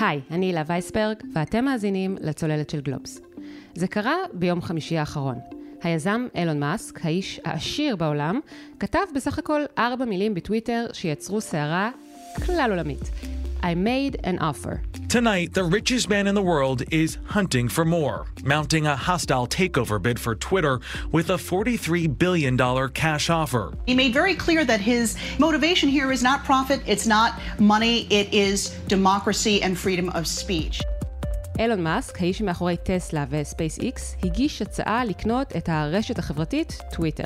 היי, אני הילה וייסברג, ואתם מאזינים לצוללת של גלובס. זה קרה ביום חמישי האחרון. היזם אילון מאסק, האיש העשיר בעולם, כתב בסך הכל ארבע מילים בטוויטר שיצרו סערה כלל עולמית. I made an offer. Tonight, the richest man in the world is hunting for more, mounting a hostile takeover bid for Twitter with a $43 billion cash offer. He made very clear that his motivation here is not profit, it's not money, it is democracy and freedom of speech. אילון מאסק, האיש מאחורי טסלה וספייס-איקס, הגיש הצעה לקנות את הרשת החברתית טוויטר.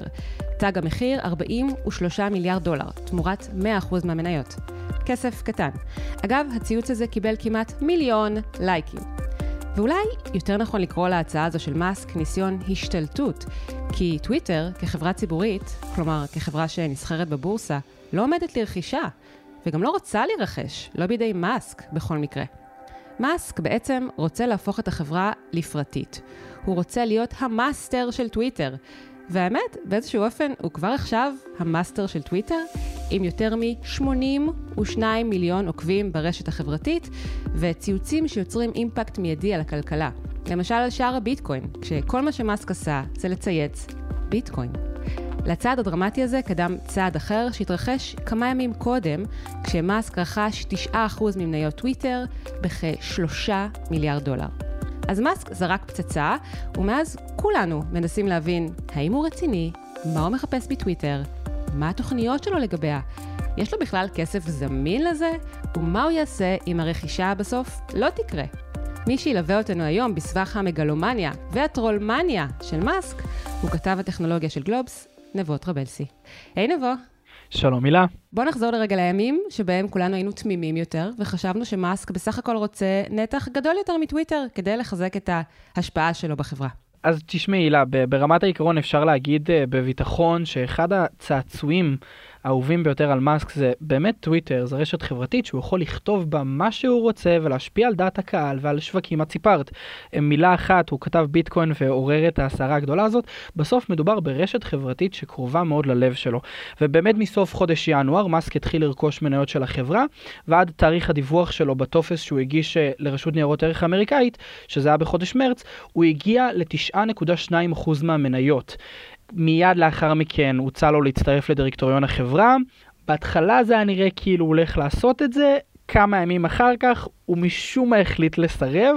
תג המחיר 43 מיליארד דולר, תמורת 100% מהמניות. כסף קטן. אגב, הציוץ הזה קיבל כמעט מיליון לייקים. ואולי יותר נכון לקרוא להצעה הזו של מאסק ניסיון השתלטות, כי טוויטר, כחברה ציבורית, כלומר כחברה שנסחרת בבורסה, לא עומדת לרכישה, וגם לא רוצה להירכש, לא בידי מאסק בכל מקרה. מאסק בעצם רוצה להפוך את החברה לפרטית. הוא רוצה להיות המאסטר של טוויטר. והאמת, באיזשהו אופן, הוא כבר עכשיו המאסטר של טוויטר, עם יותר מ-82 מיליון עוקבים ברשת החברתית, וציוצים שיוצרים אימפקט מיידי על הכלכלה. למשל על שער הביטקוין, כשכל מה שמאסק עשה זה לצייץ ביטקוין. לצעד הדרמטי הזה קדם צעד אחר שהתרחש כמה ימים קודם, כשמאסק רכש 9% ממניות טוויטר בכ-3 מיליארד דולר. אז מאסק זרק פצצה, ומאז כולנו מנסים להבין האם הוא רציני, מה הוא מחפש בטוויטר, מה התוכניות שלו לגביה, יש לו בכלל כסף זמין לזה, ומה הוא יעשה אם הרכישה בסוף לא תקרה. מי שילווה אותנו היום בסבך המגלומניה והטרולמניה של מאסק, הוא כתב הטכנולוגיה של גלובס, נבו טרבלסי. היי נבו. שלום הילה. בוא נחזור לרגע לימים שבהם כולנו היינו תמימים יותר, וחשבנו שמאסק בסך הכל רוצה נתח גדול יותר מטוויטר כדי לחזק את ההשפעה שלו בחברה. אז תשמעי הילה, ברמת העיקרון אפשר להגיד אה, בביטחון שאחד הצעצועים האהובים ביותר על מאסק זה באמת טוויטר, זו רשת חברתית שהוא יכול לכתוב בה מה שהוא רוצה ולהשפיע על דעת הקהל ועל שווקים. את סיפרת, מילה אחת, הוא כתב ביטקוין ועורר את הסערה הגדולה הזאת, בסוף מדובר ברשת חברתית שקרובה מאוד ללב שלו. ובאמת מסוף חודש ינואר מאסק התחיל לרכוש מניות של החברה, ועד תאריך הדיווח שלו בטופס שהוא הגיש אה, לרשות ניירות ערך האמריקאית, שזה היה בחודש מרץ, הוא הגיע ל-9.2% מהמניות. מיד לאחר מכן הוצע לו להצטרף לדירקטוריון החברה. בהתחלה זה היה נראה כאילו הוא הולך לעשות את זה, כמה ימים אחר כך הוא משום מה החליט לסרב.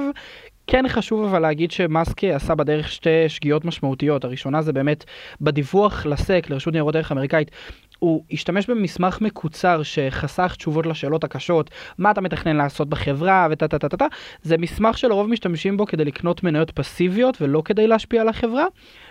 כן חשוב אבל להגיד שמאסק עשה בדרך שתי שגיאות משמעותיות. הראשונה זה באמת בדיווח לסק, לרשות ניירות ערך אמריקאית, הוא השתמש במסמך מקוצר שחסך תשובות לשאלות הקשות, מה אתה מתכנן לעשות בחברה ותה תה תה תה תה, זה מסמך שלרוב משתמשים בו כדי לקנות מניות פסיביות ולא כדי להשפיע על החברה.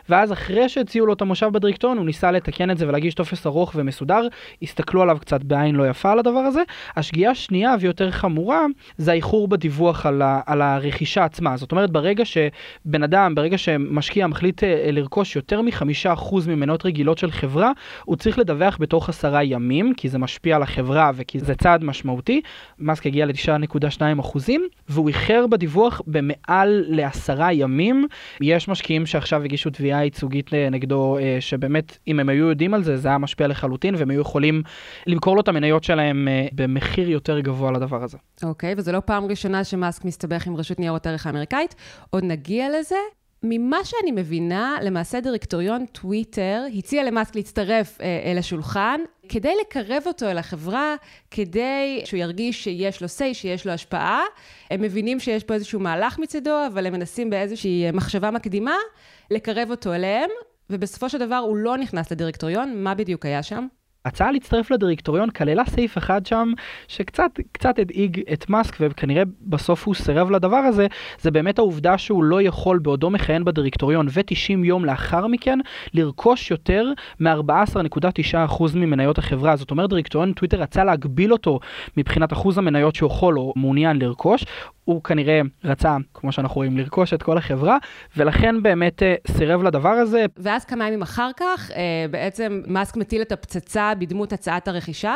ואז אחרי שהציעו לו את המושב בדירקטוריון, הוא ניסה לתקן את זה ולהגיש טופס ארוך ומסודר, הסתכלו עליו קצת בעין לא יפה על הדבר הזה. השגיאה השנייה ויותר חמורה, זה האיחור בדיווח על, ה, על הרכישה עצמה. זאת אומרת, ברגע שבן אדם, ברגע שמשקיע מחליט אה, לרכוש יותר מחמישה אחוז ממנות רגילות של חברה, הוא צריך לדווח בתוך עשרה ימים, כי זה משפיע על החברה וכי זה צעד משמעותי. מאסק הגיע ל-9.2 אחוזים, והוא איחר בדיווח במעל לעשרה ימים. יש משקיעים שעכשיו הגישו תביעה ייצוגית נגדו, אה, שבאמת, אם הם היו יודעים על זה, זה היה משפיע לחלוטין, והם היו יכולים למכור לו את המניות שלהם אה, במחיר יותר גבוה לדבר הזה. אוקיי, okay, וזו לא פעם ראשונה שמאסק מסתבך עם רשות ניירות ערך האמריקאית. עוד נגיע לזה. ממה שאני מבינה, למעשה דירקטוריון טוויטר הציע למאסק להצטרף אה, אל השולחן כדי לקרב אותו אל החברה, כדי שהוא ירגיש שיש לו say, שיש לו השפעה. הם מבינים שיש פה איזשהו מהלך מצידו, אבל הם מנסים באיזושהי מחשבה מקדימה לקרב אותו אליהם, ובסופו של דבר הוא לא נכנס לדירקטוריון. מה בדיוק היה שם? ההצעה להצטרף לדירקטוריון כללה סעיף אחד שם שקצת קצת הדאיג את מאסק וכנראה בסוף הוא סירב לדבר הזה, זה באמת העובדה שהוא לא יכול בעודו מכהן בדירקטוריון ו-90 יום לאחר מכן לרכוש יותר מ-14.9% ממניות החברה. זאת אומרת דירקטוריון טוויטר רצה להגביל אותו מבחינת אחוז המניות שהוא יכול או מעוניין לרכוש. הוא כנראה רצה, כמו שאנחנו רואים, לרכוש את כל החברה, ולכן באמת אה, סירב לדבר הזה. ואז כמה ימים אחר כך, אה, בעצם מאסק מטיל את הפצצה בדמות הצעת הרכישה,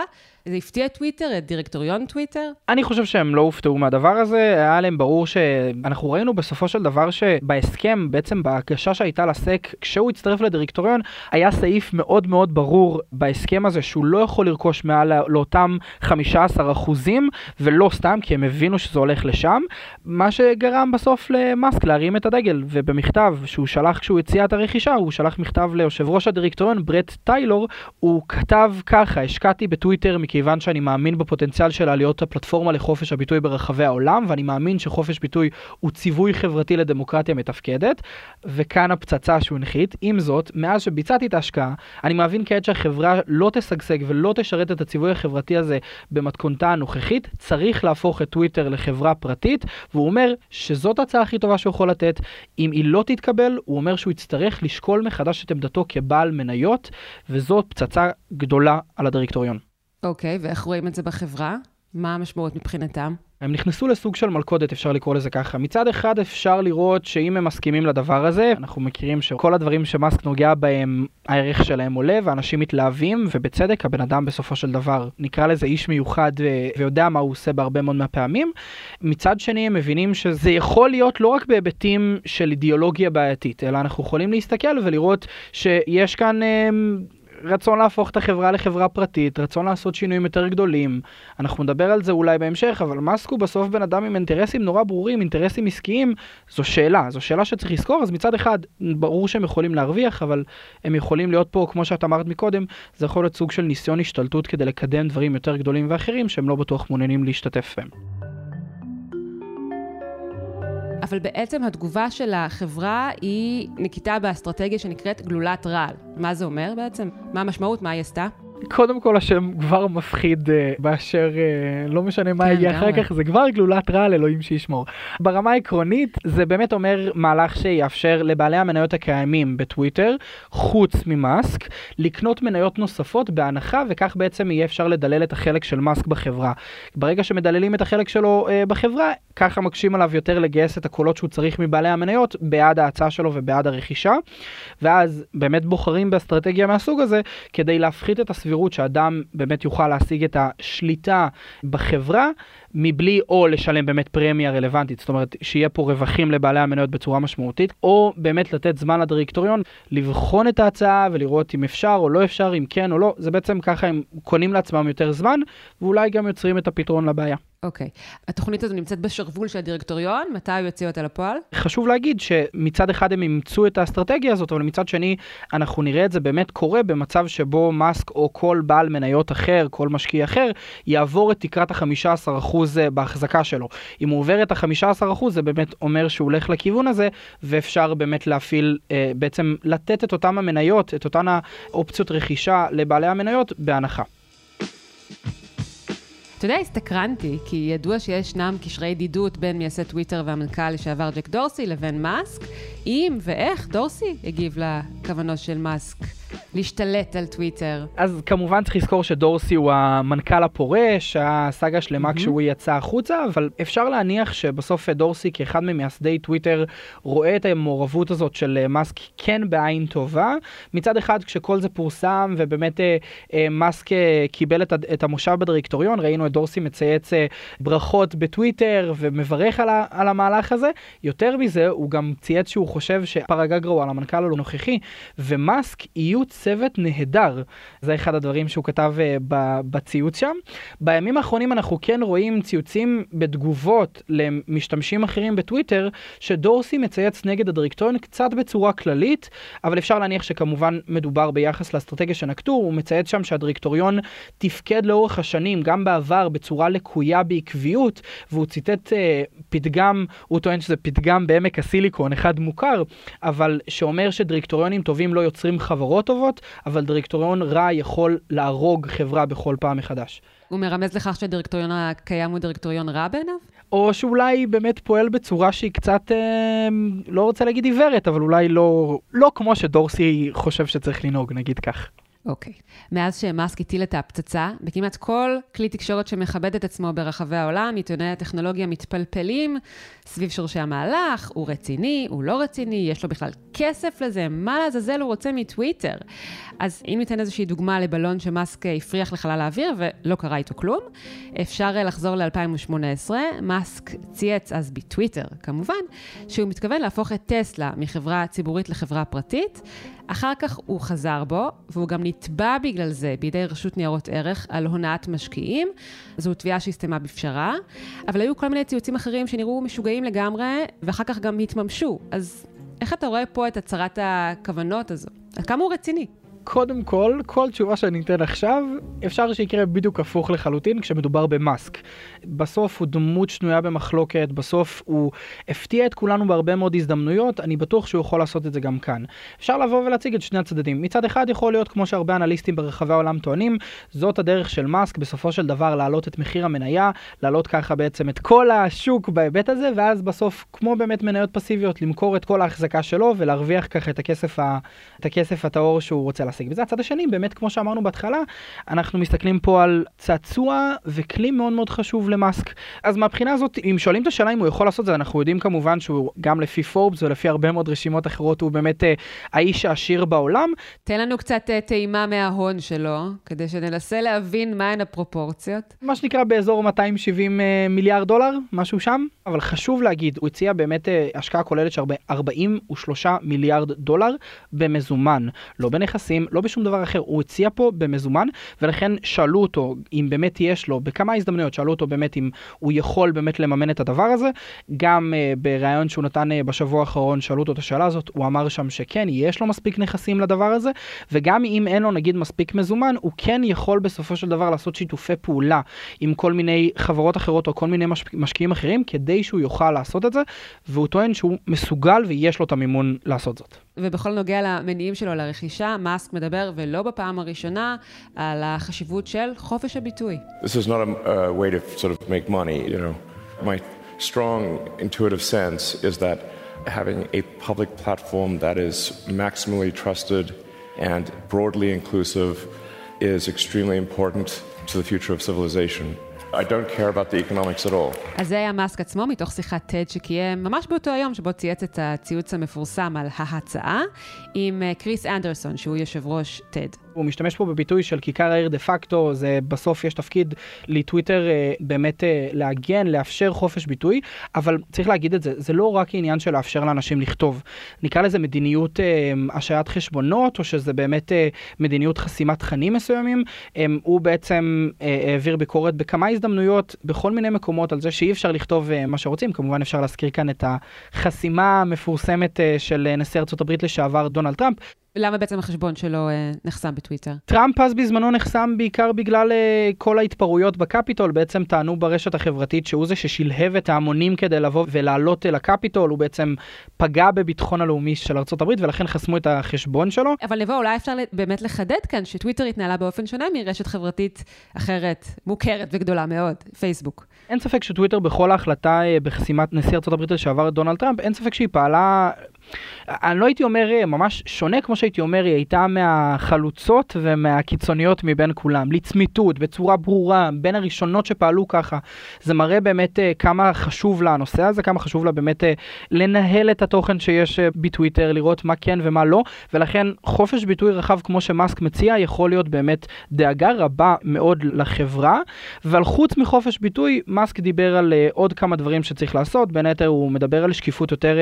זה הפתיע את טוויטר, את דירקטוריון טוויטר? אני חושב שהם לא הופתעו מהדבר הזה, היה להם ברור שאנחנו ראינו בסופו של דבר שבהסכם, בעצם בהגשה שהייתה לסק, כשהוא הצטרף לדירקטוריון, היה סעיף מאוד מאוד ברור בהסכם הזה שהוא לא יכול לרכוש מעל לאותם 15 אחוזים, ולא סתם, כי הם הבינו שזה הולך לשם, מה שגרם בסוף למאסק להרים את הדגל, ובמכתב שהוא שלח כשהוא הציע את הרכישה, הוא שלח מכתב ליושב ראש הדירקטוריון, ברט טיילור, הוא כתב ככה, השקעתי בטוויטר מכיוון שאני מאמין בפוטנציאל שלה להיות הפלטפורמה לחופש הביטוי ברחבי העולם, ואני מאמין שחופש ביטוי הוא ציווי חברתי לדמוקרטיה מתפקדת, וכאן הפצצה שהוא הנחית. עם זאת, מאז שביצעתי את ההשקעה, אני מבין כעת שהחברה לא תשגשג ולא תשרת את הציווי החברתי הזה במתכונתה הנוכחית, צריך להפוך את טוויטר לחברה פרטית, והוא אומר שזאת ההצעה הכי טובה שהוא יכול לתת. אם היא לא תתקבל, הוא אומר שהוא יצטרך לשקול מחדש את עמדתו כבעל מניות, וזאת פצצה גדולה על הדירקטוריון. אוקיי, okay, ואיך רואים את זה בחברה? מה המשמעות מבחינתם? הם נכנסו לסוג של מלכודת, אפשר לקרוא לזה ככה. מצד אחד אפשר לראות שאם הם מסכימים לדבר הזה, אנחנו מכירים שכל הדברים שמאסק נוגע בהם, הערך שלהם עולה, ואנשים מתלהבים, ובצדק, הבן אדם בסופו של דבר, נקרא לזה איש מיוחד ו- ויודע מה הוא עושה בהרבה מאוד מהפעמים. מצד שני, הם מבינים שזה יכול להיות לא רק בהיבטים של אידיאולוגיה בעייתית, אלא אנחנו יכולים להסתכל ולראות שיש כאן... רצון להפוך את החברה לחברה פרטית, רצון לעשות שינויים יותר גדולים. אנחנו נדבר על זה אולי בהמשך, אבל מאסק הוא בסוף בן אדם עם אינטרסים נורא ברורים, אינטרסים עסקיים, זו שאלה, זו שאלה שצריך לזכור, אז מצד אחד, ברור שהם יכולים להרוויח, אבל הם יכולים להיות פה, כמו שאת אמרת מקודם, זה יכול להיות סוג של ניסיון השתלטות כדי לקדם דברים יותר גדולים ואחרים שהם לא בטוח מעוניינים להשתתף בהם. אבל בעצם התגובה של החברה היא נקיטה באסטרטגיה שנקראת גלולת רעל. מה זה אומר בעצם? מה המשמעות? מה היא עשתה? קודם כל השם כבר מפחיד uh, באשר uh, לא משנה מה כן, יהיה אחר כך זה כבר גלולת רעל אלוהים שישמור. ברמה העקרונית זה באמת אומר מהלך שיאפשר לבעלי המניות הקיימים בטוויטר חוץ ממאסק לקנות מניות נוספות בהנחה וכך בעצם יהיה אפשר לדלל את החלק של מאסק בחברה. ברגע שמדללים את החלק שלו uh, בחברה ככה מקשים עליו יותר לגייס את הקולות שהוא צריך מבעלי המניות בעד ההצעה שלו ובעד הרכישה ואז באמת בוחרים באסטרטגיה מהסוג הזה כדי להפחית את. הסבירות שאדם באמת יוכל להשיג את השליטה בחברה מבלי או לשלם באמת פרמיה רלוונטית, זאת אומרת שיהיה פה רווחים לבעלי המניות בצורה משמעותית, או באמת לתת זמן לדירקטוריון לבחון את ההצעה ולראות אם אפשר או לא אפשר, אם כן או לא, זה בעצם ככה הם קונים לעצמם יותר זמן ואולי גם יוצרים את הפתרון לבעיה. אוקיי. Okay. התוכנית הזו נמצאת בשרוול של הדירקטוריון, מתי הוא יוציא אותה לפועל? חשוב להגיד שמצד אחד הם אימצו את האסטרטגיה הזאת, אבל מצד שני אנחנו נראה את זה באמת קורה במצב שבו מאסק או כל בעל מניות אחר, כל משקיע אחר, יעבור את תקרת ה-15% אה, בהחזקה שלו. אם הוא עובר את ה-15% זה באמת אומר שהוא הולך לכיוון הזה, ואפשר באמת להפעיל, אה, בעצם לתת את אותם המניות, את אותן האופציות רכישה לבעלי המניות בהנחה. אתה יודע, הסתקרנתי, כי ידוע שישנם קשרי ידידות בין מייסד טוויטר והמנכ"ל לשעבר ג'ק דורסי לבין מאסק. אם ואיך דורסי הגיב לכוונות של מאסק להשתלט על טוויטר. אז כמובן צריך לזכור שדורסי הוא המנכ"ל הפורש, הסאגה שלמה mm-hmm. כשהוא יצא החוצה, אבל אפשר להניח שבסוף דורסי כאחד ממייסדי טוויטר רואה את המעורבות הזאת של מאסק כן בעין טובה. מצד אחד כשכל זה פורסם ובאמת אה, אה, מאסק אה, קיבל את, את המושב בדירקטוריון, ראינו את דורסי מצייץ אה, ברכות בטוויטר ומברך על, ה, על המהלך הזה. יותר מזה, הוא גם צייץ שהוא חושב שפרגגרו על המנכ"ל הנוכחי ומאסק יהיו היו צוות נהדר. זה אחד הדברים שהוא כתב uh, בציוץ שם. בימים האחרונים אנחנו כן רואים ציוצים בתגובות למשתמשים אחרים בטוויטר, שדורסי מצייץ נגד הדירקטוריון קצת בצורה כללית, אבל אפשר להניח שכמובן מדובר ביחס לאסטרטגיה שנקטו, הוא מצייץ שם שהדירקטוריון תפקד לאורך השנים, גם בעבר, בצורה לקויה בעקביות, והוא ציטט uh, פתגם, הוא טוען שזה פתגם בעמק הסיליקון, אחד מוכר, אבל שאומר שדירקטוריונים טובים לא יוצרים חברות טובות, אבל דירקטוריון רע יכול להרוג חברה בכל פעם מחדש. הוא מרמז לכך שהדירקטוריון הקיים הוא דירקטוריון רע בעיניו? או שאולי באמת פועל בצורה שהיא קצת, אה, לא רוצה להגיד עיוורת, אבל אולי לא, לא כמו שדורסי חושב שצריך לנהוג, נגיד כך. אוקיי. Okay. מאז שמאסק הטיל את הפצצה, בכמעט כל כלי תקשורת שמכבד את עצמו ברחבי העולם, עיתונאי הטכנולוגיה מתפלפלים סביב שורשי המהלך, הוא רציני, הוא לא רציני, יש לו בכלל כסף לזה, מה לעזאזל הוא רוצה מטוויטר? אז אם ניתן איזושהי דוגמה לבלון שמאסק הפריח לחלל האוויר ולא קרה איתו כלום, אפשר לחזור ל-2018, מאסק צייץ אז בטוויטר, כמובן, שהוא מתכוון להפוך את טסלה מחברה ציבורית לחברה פרטית. אחר כך הוא חזר בו, והוא גם נתבע בגלל זה בידי רשות ניירות ערך על הונאת משקיעים. זו תביעה שהסתיימה בפשרה, אבל היו כל מיני ציוצים אחרים שנראו משוגעים לגמרי, ואחר כך גם התממשו. אז איך אתה רואה פה את הצהרת הכוונות הזו? עד כמה הוא רציני? קודם כל, כל תשובה שאני אתן עכשיו, אפשר שיקרה בדיוק הפוך לחלוטין כשמדובר במאסק. בסוף הוא דמות שנויה במחלוקת, בסוף הוא הפתיע את כולנו בהרבה מאוד הזדמנויות, אני בטוח שהוא יכול לעשות את זה גם כאן. אפשר לבוא ולהציג את שני הצדדים. מצד אחד יכול להיות, כמו שהרבה אנליסטים ברחבי העולם טוענים, זאת הדרך של מאסק בסופו של דבר להעלות את מחיר המניה, להעלות ככה בעצם את כל השוק בהיבט הזה, ואז בסוף, כמו באמת מניות פסיביות, למכור את כל ההחזקה שלו ולהרוויח ככה את הכסף, ה... את הכסף הטהור שהוא רוצה להשיג. וזה הצד השני, באמת כמו שאמרנו בהתחלה, אנחנו מסתכלים פה על צעצוע וכלי מאוד מאוד חשוב למאסק. אז מהבחינה הזאת, אם שואלים את השאלה אם הוא יכול לעשות זה, אנחנו יודעים כמובן שהוא גם לפי פורבס ולפי הרבה מאוד רשימות אחרות, הוא באמת אה, האיש העשיר בעולם. תן לנו קצת אה, טעימה מההון שלו, כדי שננסה להבין מהן הפרופורציות. מה שנקרא באזור 270 אה, מיליארד דולר, משהו שם. אבל חשוב להגיד, הוא הציע באמת אה, השקעה כוללת של 43 מיליארד דולר במזומן, לא בנכסים, לא בשום דבר אחר, הוא הציע פה במזומן, ולכן שאלו אותו אם באמת יש לו, בכמה הזדמנויות שאלו אותו באמת אם הוא יכול באמת לממן את הדבר הזה, גם uh, בריאיון שהוא נתן uh, בשבוע האחרון שאלו אותו את השאלה הזאת, הוא אמר שם שכן, יש לו מספיק נכסים לדבר הזה, וגם אם אין לו נגיד מספיק מזומן, הוא כן יכול בסופו של דבר לעשות שיתופי פעולה עם כל מיני חברות אחרות או כל מיני מש... משקיעים אחרים, כדי שהוא יוכל לעשות את זה, והוא טוען שהוא מסוגל ויש לו את המימון לעשות זאת. ובכל נוגע למניעים שלו לרכישה, מאסק מדבר, ולא בפעם הראשונה, על החשיבות של חופש הביטוי. This is not a, way to sort of make money, you know. My strong intuitive sense is that having a public platform that is maximally trusted and broadly inclusive is extremely important to the future of civilization. I don't care about the economics at all. אז זה היה מאסק עצמו מתוך שיחת TED שקיים ממש באותו היום שבו צייץ את הציוץ המפורסם על ההצעה עם אה, קריס אנדרסון שהוא יושב ראש TED. הוא משתמש פה בביטוי של כיכר העיר דה פקטו, זה בסוף יש תפקיד לטוויטר אה, באמת אה, להגן, לאפשר חופש ביטוי, אבל צריך להגיד את זה, זה לא רק עניין של לאפשר לאנשים לכתוב. נקרא לזה מדיניות אה, השעיית חשבונות, או שזה באמת אה, מדיניות חסימת תכנים מסוימים. אה, הוא בעצם אה, העביר ביקורת בכמה הזדמנויות, בכל מיני מקומות, על זה שאי אפשר לכתוב אה, מה שרוצים. כמובן אפשר להזכיר כאן את החסימה המפורסמת אה, של אה, נשיא ארה"ב לשעבר דונלד טראמפ. למה בעצם החשבון שלו אה, נחסם בטוויטר? טראמפ אז בזמנו נחסם בעיקר בגלל אה, כל ההתפרעויות בקפיטול. בעצם טענו ברשת החברתית שהוא זה ששלהב את ההמונים כדי לבוא ולעלות אל הקפיטול. הוא בעצם פגע בביטחון הלאומי של ארה"ב ולכן חסמו את החשבון שלו. אבל נבוא, אולי אפשר באמת לחדד כאן שטוויטר התנהלה באופן שונה מרשת חברתית אחרת, מוכרת וגדולה מאוד, פייסבוק. אין ספק שטוויטר בכל ההחלטה אה, בחסימת נשיא ארה"ב לשעבר דונלד טראמפ, אין ספק שהיא פעלה אני לא הייתי אומר אה, ממש שונה כמו שהייתי אומר, היא הייתה מהחלוצות ומהקיצוניות מבין כולם. לצמיתות, בצורה ברורה, בין הראשונות שפעלו ככה. זה מראה באמת uh, כמה חשוב לה הנושא הזה, כמה חשוב לה באמת uh, לנהל את התוכן שיש בטוויטר, לראות מה כן ומה לא, ולכן חופש ביטוי רחב כמו שמאסק מציע יכול להיות באמת דאגה רבה מאוד לחברה. אבל חוץ מחופש ביטוי, מאסק דיבר על עוד כמה דברים שצריך לעשות, בין היתר הוא מדבר על שקיפות יותר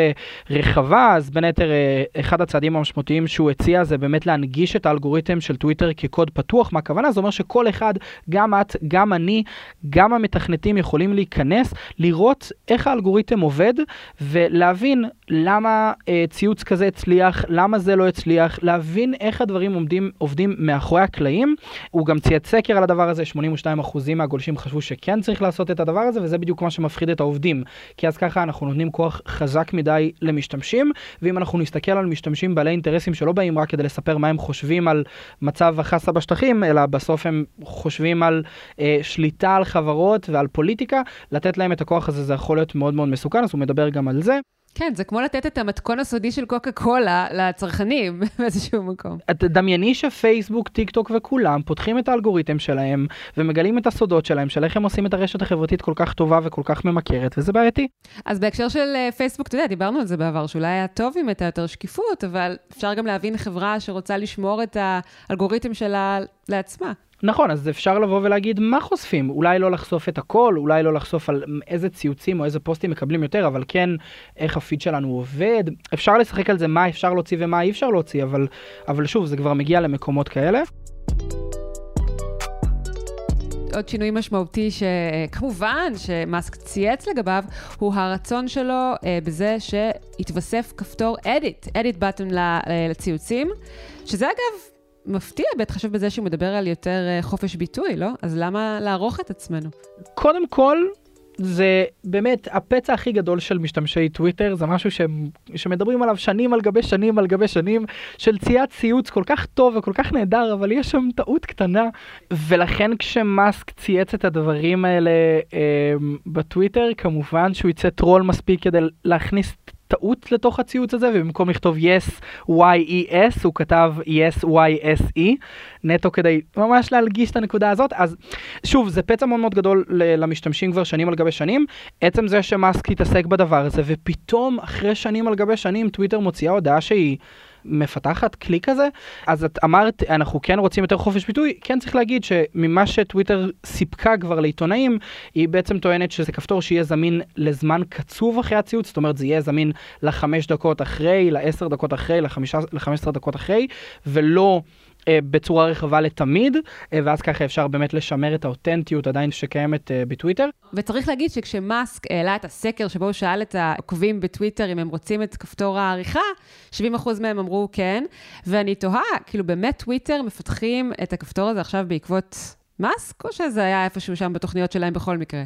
רחבה. אז בין היתר אה, אחד הצעדים המשמעותיים שהוא הציע זה באמת להנגיש את האלגוריתם של טוויטר כקוד פתוח. מה הכוונה? זה אומר שכל אחד, גם את, גם אני, גם המתכנתים יכולים להיכנס, לראות איך האלגוריתם עובד ולהבין למה אה, ציוץ כזה הצליח, למה זה לא הצליח, להבין איך הדברים עומדים, עובדים מאחורי הקלעים. הוא גם צייץ סקר על הדבר הזה, 82% מהגולשים חשבו שכן צריך לעשות את הדבר הזה, וזה בדיוק מה שמפחיד את העובדים. כי אז ככה אנחנו נותנים כוח חזק מדי למשתמשים, ואם אנחנו נסתכל על משתמשים בעלי אינטרסים שלא באים רק כדי לספר מה הם חושבים על מצב החסה בשטחים, אלא בסוף הם חושבים על אה, שליטה על חברות ועל פוליטיקה, לתת להם את הכוח הזה זה יכול להיות מאוד מאוד מסוכן, אז הוא מדבר גם על זה. כן, זה כמו לתת את המתכון הסודי של קוקה קולה לצרכנים באיזשהו מקום. דמייני שפייסבוק, טיק טוק וכולם פותחים את האלגוריתם שלהם ומגלים את הסודות שלהם, של איך הם עושים את הרשת החברתית כל כך טובה וכל כך ממכרת, וזה בעייתי. אז בהקשר של אה, פייסבוק, אתה יודע, דיברנו על זה בעבר, שאולי היה טוב אם הייתה יותר שקיפות, אבל אפשר גם להבין חברה שרוצה לשמור את האלגוריתם שלה לעצמה. נכון, אז אפשר לבוא ולהגיד מה חושפים, אולי לא לחשוף את הכל, אולי לא לחשוף על איזה ציוצים או איזה פוסטים מקבלים יותר, אבל כן איך הפיד שלנו עובד. אפשר לשחק על זה מה אפשר להוציא ומה אי אפשר להוציא, אבל, אבל שוב, זה כבר מגיע למקומות כאלה. עוד שינוי משמעותי שכמובן שמאסק צייץ לגביו, הוא הרצון שלו אה, בזה שיתווסף כפתור edit, edit button לציוצים, שזה אגב מפתיע בהתחשב בזה שהוא מדבר על יותר אה, חופש ביטוי, לא? אז למה לערוך את עצמנו? קודם כל, זה באמת הפצע הכי גדול של משתמשי טוויטר, זה משהו ש... שמדברים עליו שנים על גבי שנים על גבי שנים, של ציית ציוץ כל כך טוב וכל כך נהדר, אבל יש שם טעות קטנה. ולכן כשמאסק צייץ את הדברים האלה אה, בטוויטר, כמובן שהוא יצא טרול מספיק כדי להכניס טעות לתוך הציוץ הזה, ובמקום לכתוב yes, y-e-s, הוא כתב yes, y-s-e, נטו כדי ממש להלגיש את הנקודה הזאת. אז שוב, זה פצע מאוד מאוד גדול למשתמשים כבר שנים על גבי שנים. עצם זה שמאסק יתעסק בדבר הזה, ופתאום אחרי שנים על גבי שנים טוויטר מוציאה הודעה שהיא... מפתחת כלי כזה, אז את אמרת, אנחנו כן רוצים יותר חופש ביטוי, כן צריך להגיד שממה שטוויטר סיפקה כבר לעיתונאים, היא בעצם טוענת שזה כפתור שיהיה זמין לזמן קצוב אחרי הציוץ, זאת אומרת זה יהיה זמין לחמש דקות אחרי, לעשר דקות אחרי, לחמש עשרה דקות אחרי, ולא... אה, בצורה רחבה לתמיד, אה, ואז ככה אפשר באמת לשמר את האותנטיות עדיין שקיימת אה, בטוויטר. וצריך להגיד שכשמאסק העלה את הסקר שבו הוא שאל את העוקבים בטוויטר אם הם רוצים את כפתור העריכה, 70% מהם אמרו כן, ואני תוהה, כאילו באמת טוויטר מפתחים את הכפתור הזה עכשיו בעקבות מאסק, או שזה היה איפשהו שם בתוכניות שלהם בכל מקרה?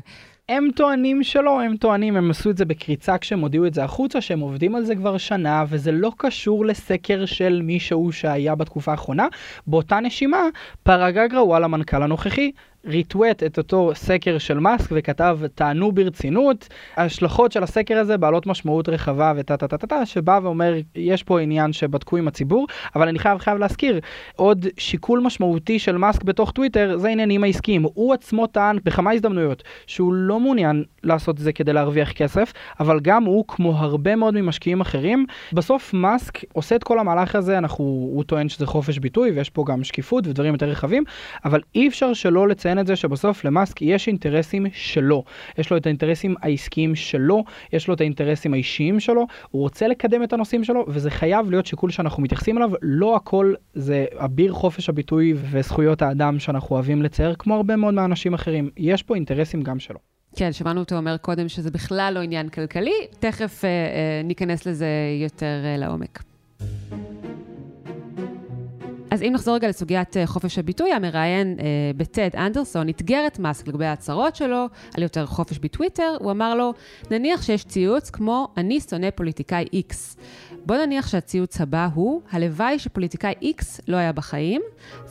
הם טוענים שלא, הם טוענים, הם עשו את זה בקריצה כשהם הודיעו את זה החוצה, שהם עובדים על זה כבר שנה, וזה לא קשור לסקר של מישהו שהיה בתקופה האחרונה. באותה נשימה, פרגג ראואל, המנכ"ל הנוכחי, ריטווט את אותו סקר של מאסק וכתב, טענו ברצינות, ההשלכות של הסקר הזה בעלות משמעות רחבה וטה טה טה טה טה, שבא ואומר, יש פה עניין שבדקו עם הציבור, אבל אני חייב חייב להזכיר, עוד שיקול משמעותי של מאסק בתוך טוויטר זה עניינים העסקיים. הוא עצמו טען בכמה הזדמנויות שהוא לא מעוניין לעשות את זה כדי להרוויח כסף, אבל גם הוא, כמו הרבה מאוד ממשקיעים אחרים, בסוף מאסק עושה את כל המהלך הזה, אנחנו, הוא טוען שזה חופש ביטוי ויש פה גם שקיפות ודברים יותר רחבים, אבל אי אפשר שלא לציין את זה שבסוף למאסק יש אינטרסים שלו. יש לו את האינטרסים העסקיים שלו, יש לו את האינטרסים האישיים שלו, הוא רוצה לקדם את הנושאים שלו, וזה חייב להיות שיקול שאנחנו מתייחסים אליו, לא הכל זה אביר חופש הביטוי וזכויות האדם שאנחנו אוהבים לצייר, כמו הרבה מאוד מהאנשים אחרים. יש פה אינטרסים גם שלו. כן, שמענו אותו אומר קודם שזה בכלל לא עניין כלכלי, תכף אה, אה, ניכנס לזה יותר אה, לעומק. אז אם נחזור רגע לסוגיית אה, חופש הביטוי, המראיין אה, בטד אנדרסון אתגר את מאסק לגבי ההצהרות שלו על יותר חופש בטוויטר, הוא אמר לו, נניח שיש ציוץ כמו אני שונא פוליטיקאי X. בוא נניח שהציוץ הבא הוא, הלוואי שפוליטיקאי X לא היה בחיים,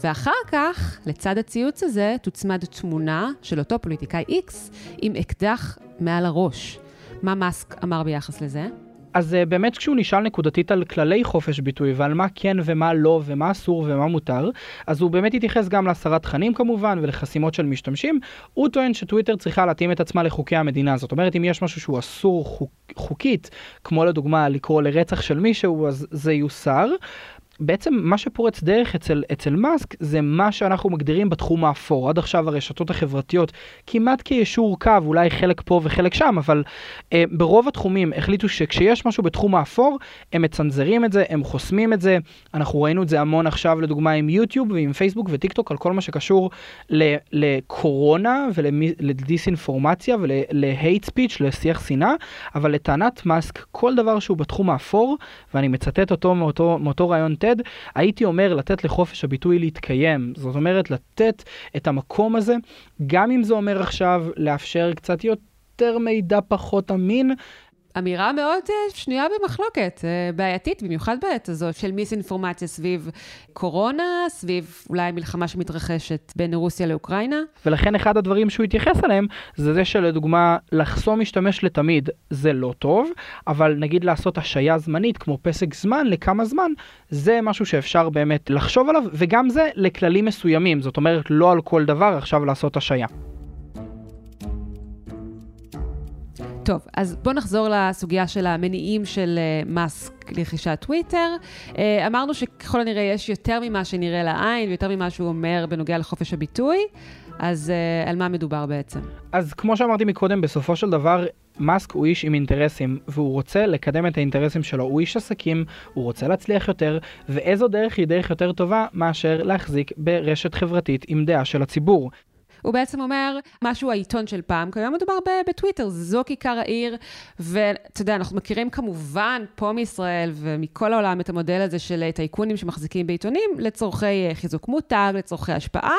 ואחר כך, לצד הציוץ הזה, תוצמד תמונה של אותו פוליטיקאי X עם אקדח מעל הראש. מה מאסק אמר ביחס לזה? אז uh, באמת כשהוא נשאל נקודתית על כללי חופש ביטוי ועל מה כן ומה לא ומה אסור ומה מותר, אז הוא באמת התייחס גם להסרת תכנים כמובן ולחסימות של משתמשים. הוא טוען שטוויטר צריכה להתאים את עצמה לחוקי המדינה. זאת אומרת, אם יש משהו שהוא אסור חוק, חוקית, כמו לדוגמה לקרוא לרצח של מישהו, אז זה יוסר. בעצם מה שפורץ דרך אצל, אצל מאסק זה מה שאנחנו מגדירים בתחום האפור. עד עכשיו הרשתות החברתיות כמעט כישור קו, אולי חלק פה וחלק שם, אבל אה, ברוב התחומים החליטו שכשיש משהו בתחום האפור, הם מצנזרים את זה, הם חוסמים את זה. אנחנו ראינו את זה המון עכשיו לדוגמה עם יוטיוב ועם פייסבוק וטיק טוק על כל מה שקשור לקורונה ולדיסאינפורמציה ולהייט ספיץ', לשיח שנאה, אבל לטענת מאסק כל דבר שהוא בתחום האפור, ואני מצטט אותו מאותו, מאותו רעיון TED, הייתי אומר לתת לחופש הביטוי להתקיים. זאת אומרת, לתת את המקום הזה, גם אם זה אומר עכשיו לאפשר קצת יותר מידע פחות אמין, אמירה מאוד אה, שנויה במחלוקת, אה, בעייתית, במיוחד בעת הזאת של מיסאינפורמציה סביב קורונה, סביב אולי מלחמה שמתרחשת בין רוסיה לאוקראינה. ולכן אחד הדברים שהוא התייחס אליהם, זה זה שלדוגמה, לחסום משתמש לתמיד זה לא טוב, אבל נגיד לעשות השעיה זמנית, כמו פסק זמן לכמה זמן, זה משהו שאפשר באמת לחשוב עליו, וגם זה לכללים מסוימים, זאת אומרת לא על כל דבר עכשיו לעשות השעיה. טוב, אז בואו נחזור לסוגיה של המניעים של uh, מאסק לרכישת טוויטר. Uh, אמרנו שככל הנראה יש יותר ממה שנראה לעין ויותר ממה שהוא אומר בנוגע לחופש הביטוי, אז uh, על מה מדובר בעצם? אז כמו שאמרתי מקודם, בסופו של דבר מאסק הוא איש עם אינטרסים, והוא רוצה לקדם את האינטרסים שלו. הוא איש עסקים, הוא רוצה להצליח יותר, ואיזו דרך היא דרך יותר טובה מאשר להחזיק ברשת חברתית עם דעה של הציבור. הוא בעצם אומר משהו העיתון של פעם, כיום מדובר בטוויטר, זו כיכר העיר, ואתה יודע, אנחנו מכירים כמובן פה מישראל ומכל העולם את המודל הזה של טייקונים שמחזיקים בעיתונים לצורכי אה, חיזוק מותג, לצורכי השפעה.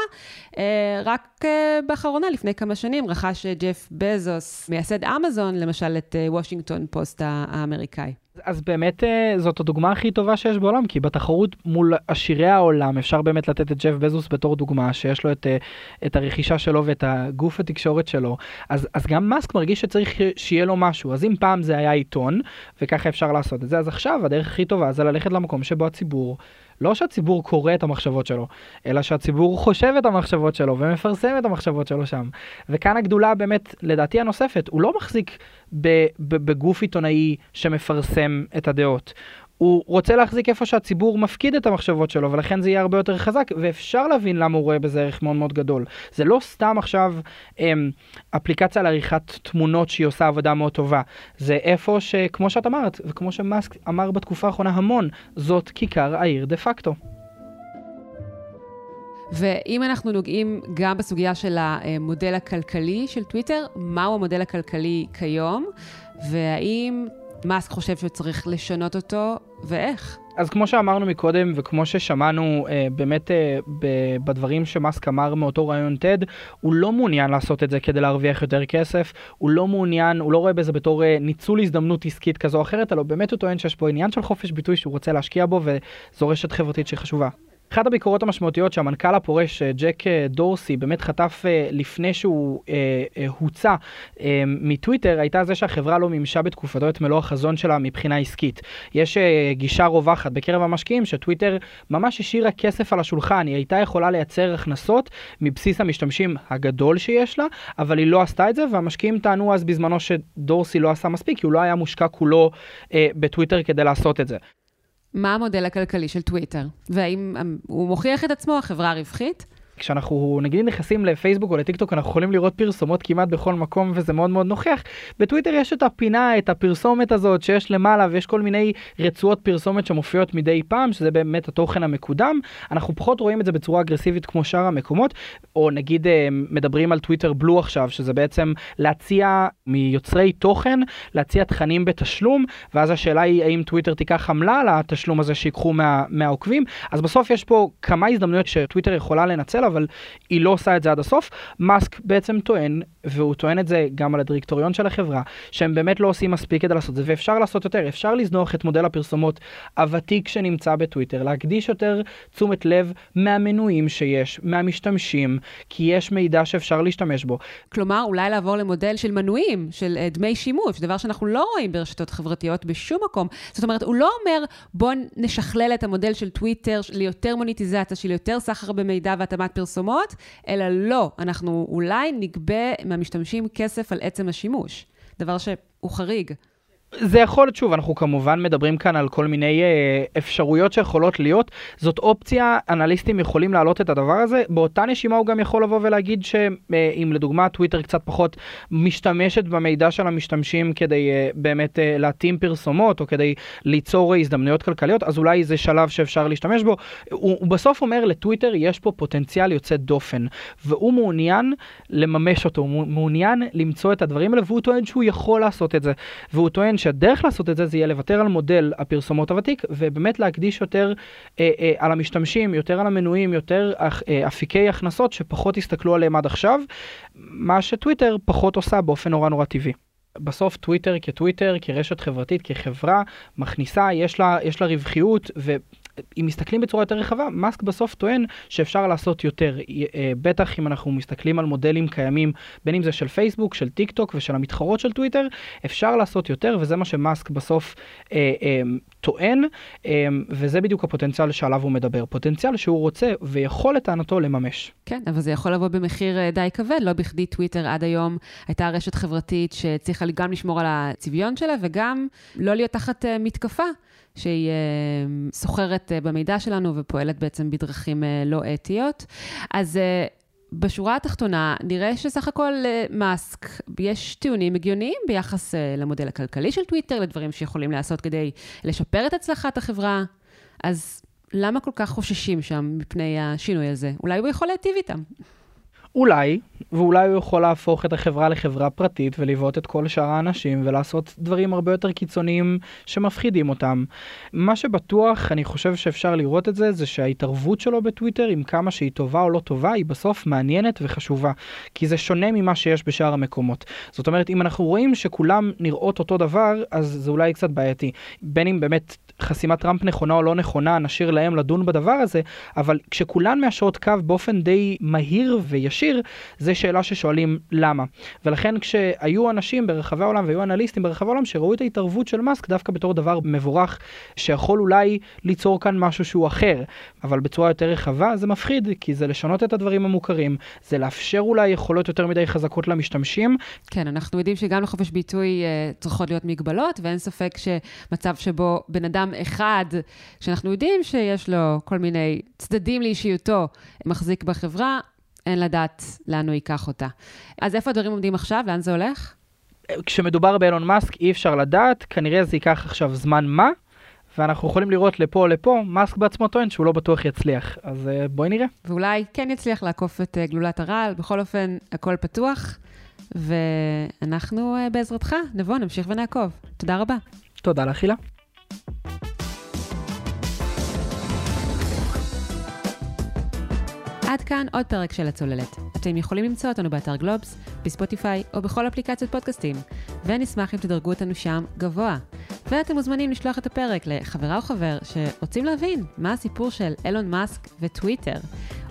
אה, רק אה, באחרונה, לפני כמה שנים, רכש ג'ף בזוס, מייסד אמזון, למשל את וושינגטון פוסט האמריקאי. אז באמת אה, זאת הדוגמה הכי טובה שיש בעולם, כי בתחרות מול עשירי העולם אפשר באמת לתת את ג'ף בזוס בתור דוגמה, שיש לו את, אה, את הרכישה שלו ואת הגוף התקשורת שלו, אז, אז גם מאסק מרגיש שצריך שיהיה לו משהו. אז אם פעם זה היה עיתון, וככה אפשר לעשות את זה, אז עכשיו הדרך הכי טובה זה ללכת למקום שבו הציבור לא שהציבור קורא את המחשבות שלו, אלא שהציבור חושב את המחשבות שלו ומפרסם את המחשבות שלו שם. וכאן הגדולה באמת, לדעתי הנוספת, הוא לא מחזיק בגוף עיתונאי שמפרסם את הדעות. הוא רוצה להחזיק איפה שהציבור מפקיד את המחשבות שלו, ולכן זה יהיה הרבה יותר חזק, ואפשר להבין למה הוא רואה בזה ערך מאוד מאוד גדול. זה לא סתם עכשיו אמ, אפליקציה לעריכת תמונות שהיא עושה עבודה מאוד טובה. זה איפה שכמו שאת אמרת, וכמו שמאסק אמר בתקופה האחרונה המון, זאת כיכר העיר דה פקטו. ואם אנחנו נוגעים גם בסוגיה של המודל הכלכלי של טוויטר, מהו המודל הכלכלי כיום, והאם מאסק חושב שצריך לשנות אותו, ואיך? אז כמו שאמרנו מקודם, וכמו ששמענו אה, באמת אה, ב- בדברים שמאסק אמר מאותו רעיון TED, הוא לא מעוניין לעשות את זה כדי להרוויח יותר כסף, הוא לא מעוניין, הוא לא רואה בזה בתור אה, ניצול הזדמנות עסקית כזו או אחרת, אלא באמת הוא טוען שיש פה עניין של חופש ביטוי שהוא רוצה להשקיע בו, וזו רשת חברתית שחשובה. אחת הביקורות המשמעותיות שהמנכ"ל הפורש, אה, ג'ק אה, דורסי, באמת חטף אה, לפני שהוא הוצא מטוויטר, הייתה זה שהחברה לא מימשה בתקופתו את מלוא החזון שלה מבחינה עסקית. יש גישה רווחת בקרב המשקיעים שטוויטר ממש השאירה כסף על השולחן, היא הייתה יכולה לייצר הכנסות מבסיס המשתמשים הגדול שיש לה, אבל היא לא עשתה את זה, והמשקיעים טענו אז בזמנו שדורסי לא עשה מספיק, כי הוא לא היה מושקע כולו בטוויטר כדי לעשות את זה. מה המודל הכלכלי של טוויטר? והאם הוא מוכיח את עצמו, החברה רווחית? כשאנחנו נגיד נכנסים לפייסבוק או לטיקטוק אנחנו יכולים לראות פרסומות כמעט בכל מקום וזה מאוד מאוד נוכח. בטוויטר יש את הפינה, את הפרסומת הזאת שיש למעלה ויש כל מיני רצועות פרסומת שמופיעות מדי פעם שזה באמת התוכן המקודם. אנחנו פחות רואים את זה בצורה אגרסיבית כמו שאר המקומות או נגיד אה, מדברים על טוויטר בלו עכשיו שזה בעצם להציע מיוצרי תוכן להציע תכנים בתשלום ואז השאלה היא האם טוויטר תיקח עמלה על התשלום הזה שיקחו מה, מהעוקבים אז בסוף יש פה כמה הזדמנויות שטוויטר יכולה לנצל אבל היא לא עושה את זה עד הסוף. מאסק בעצם טוען, והוא טוען את זה גם על הדירקטוריון של החברה, שהם באמת לא עושים מספיק כדי לעשות את זה, ואפשר לעשות יותר, אפשר לזנוח את מודל הפרסומות הוותיק שנמצא בטוויטר, להקדיש יותר תשומת לב מהמנויים שיש, מהמשתמשים, כי יש מידע שאפשר להשתמש בו. כלומר, אולי לעבור למודל של מנויים, של uh, דמי שימוש, דבר שאנחנו לא רואים ברשתות חברתיות בשום מקום. זאת אומרת, הוא לא אומר, בואו נשכלל את המודל של טוויטר ליותר מוניטיזציה, של יותר סחר במידע והתאמת פרסומות, אלא לא, אנחנו אולי נגבה מהמשתמשים כסף על עצם השימוש, דבר שהוא חריג. זה יכול להיות, שוב, אנחנו כמובן מדברים כאן על כל מיני אה, אפשרויות שיכולות להיות. זאת אופציה, אנליסטים יכולים להעלות את הדבר הזה. באותה נשימה הוא גם יכול לבוא ולהגיד שאם אה, לדוגמה טוויטר קצת פחות משתמשת במידע של המשתמשים כדי אה, באמת אה, להתאים פרסומות או כדי ליצור הזדמנויות כלכליות, אז אולי זה שלב שאפשר להשתמש בו. הוא, הוא בסוף אומר לטוויטר יש פה פוטנציאל יוצא דופן, והוא מעוניין לממש אותו, הוא מעוניין למצוא את הדברים האלה, והוא טוען שהוא יכול לעשות את זה. והוא טוען שהדרך לעשות את זה זה יהיה לוותר על מודל הפרסומות הוותיק ובאמת להקדיש יותר אה, אה, על המשתמשים, יותר על המנויים, יותר אה, אפיקי הכנסות שפחות הסתכלו עליהם עד עכשיו, מה שטוויטר פחות עושה באופן נורא נורא טבעי. בסוף טוויטר כטוויטר, כרשת חברתית, כחברה, מכניסה, יש לה, יש לה רווחיות, ו... אם מסתכלים בצורה יותר רחבה, מאסק בסוף טוען שאפשר לעשות יותר. אה, בטח אם אנחנו מסתכלים על מודלים קיימים, בין אם זה של פייסבוק, של טיק טוק ושל המתחרות של טוויטר, אפשר לעשות יותר, וזה מה שמאסק בסוף אה, אה, טוען, אה, וזה בדיוק הפוטנציאל שעליו הוא מדבר. פוטנציאל שהוא רוצה ויכול לטענתו לממש. כן, אבל זה יכול לבוא במחיר אה, די כבד, לא בכדי טוויטר עד היום הייתה רשת חברתית שצריכה גם לשמור על הצביון שלה וגם לא להיות תחת אה, מתקפה. שהיא uh, סוחרת uh, במידע שלנו ופועלת בעצם בדרכים uh, לא אתיות. אז uh, בשורה התחתונה, נראה שסך הכל uh, מאסק, יש טיעונים הגיוניים ביחס uh, למודל הכלכלי של טוויטר, לדברים שיכולים לעשות כדי לשפר את הצלחת החברה. אז למה כל כך חוששים שם מפני השינוי הזה? אולי הוא יכול להיטיב איתם. אולי, ואולי הוא יכול להפוך את החברה לחברה פרטית ולבעוט את כל שאר האנשים ולעשות דברים הרבה יותר קיצוניים שמפחידים אותם. מה שבטוח, אני חושב שאפשר לראות את זה, זה שההתערבות שלו בטוויטר, עם כמה שהיא טובה או לא טובה, היא בסוף מעניינת וחשובה. כי זה שונה ממה שיש בשאר המקומות. זאת אומרת, אם אנחנו רואים שכולם נראות אותו דבר, אז זה אולי קצת בעייתי. בין אם באמת חסימת טראמפ נכונה או לא נכונה, נשאיר להם לדון בדבר הזה, אבל כשכולן מאשרות קו באופן די מהיר וישיר, זה שאלה ששואלים למה. ולכן כשהיו אנשים ברחבי העולם והיו אנליסטים ברחבי העולם שראו את ההתערבות של מאסק דווקא בתור דבר מבורך, שיכול אולי ליצור כאן משהו שהוא אחר, אבל בצורה יותר רחבה זה מפחיד, כי זה לשנות את הדברים המוכרים, זה לאפשר אולי יכולות יותר מדי חזקות למשתמשים. כן, אנחנו יודעים שגם לחופש ביטוי uh, צריכות להיות מגבלות, ואין ספק שמצב שבו בן אדם אחד, שאנחנו יודעים שיש לו כל מיני צדדים לאישיותו, מחזיק בחברה, אין לדעת לאן הוא ייקח אותה. אז איפה הדברים עומדים עכשיו? לאן זה הולך? כשמדובר באילון מאסק אי אפשר לדעת, כנראה זה ייקח עכשיו זמן מה, ואנחנו יכולים לראות לפה או לפה, מאסק בעצמו טוען שהוא לא בטוח יצליח. אז uh, בואי נראה. ואולי כן יצליח לעקוף את uh, גלולת הרעל, בכל אופן, הכל פתוח, ואנחנו uh, בעזרתך נבוא, נמשיך ונעקוב. תודה רבה. תודה לך, הילה. עד כאן עוד פרק של הצוללת. אתם יכולים למצוא אותנו באתר גלובס, בספוטיפיי או בכל אפליקציות פודקאסטים, ונשמח אם תדרגו אותנו שם גבוה. ואתם מוזמנים לשלוח את הפרק לחברה או חבר שרוצים להבין מה הסיפור של אילון מאסק וטוויטר.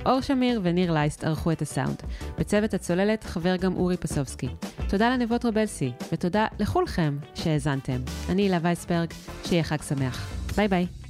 אור שמיר וניר לייסט ערכו את הסאונד. בצוות הצוללת חבר גם אורי פסובסקי. תודה לנבות רבלסי, ותודה לכולכם שהאזנתם. אני הילה וייסברג, שיהיה חג שמח. ביי ביי.